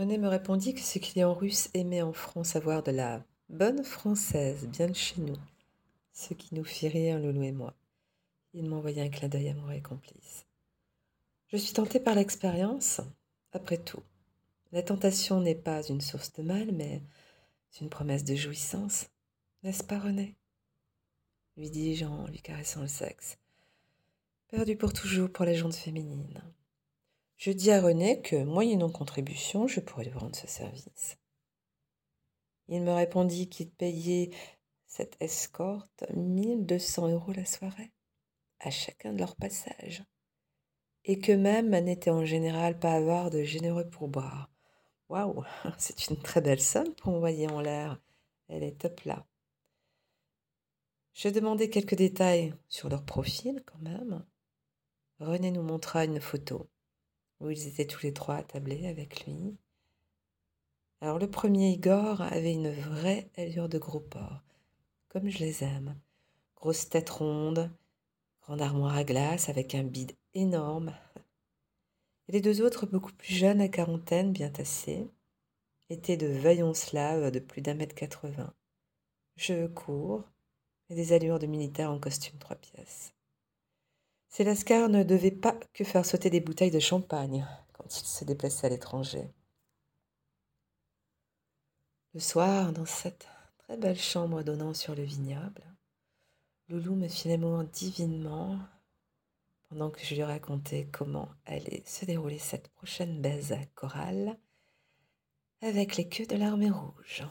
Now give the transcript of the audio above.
René me répondit que ses clients russes aimaient en France avoir de la bonne française, bien de chez nous. Ce qui nous fit rire, Loulou et moi. Il m'envoya un clin d'œil amoureux et complice. Je suis tentée par l'expérience. Après tout, la tentation n'est pas une source de mal, mais une promesse de jouissance. N'est-ce pas, René? lui dis-je en lui caressant le sexe. Perdu pour toujours pour les jantes féminines. Je dis à René que, moyennant contribution, je pourrais lui rendre ce service. Il me répondit qu'il payait cette escorte 1200 euros la soirée, à chacun de leurs passages, et que même n'était en général pas avoir de généreux pourboires. Waouh, c'est une très belle somme pour envoyer en l'air. Elle est top là. Je demandais quelques détails sur leur profil quand même. René nous montra une photo où ils étaient tous les trois attablés avec lui. Alors le premier Igor avait une vraie allure de gros porc, comme je les aime. Grosse tête ronde, grande armoire à glace avec un bide énorme. Et les deux autres, beaucoup plus jeunes, à quarantaine, bien tassés, étaient de vaillants slaves de plus d'un mètre quatre-vingts. Cheveux courts et des allures de militaires en costume trois pièces. Ces lascars ne devaient pas que faire sauter des bouteilles de champagne quand ils se déplaçaient à l'étranger. Le soir, dans cette très belle chambre donnant sur le vignoble, Loulou me fit l'amour divinement pendant que je lui racontais comment allait se dérouler cette prochaine baise à chorale avec les queues de l'armée rouge.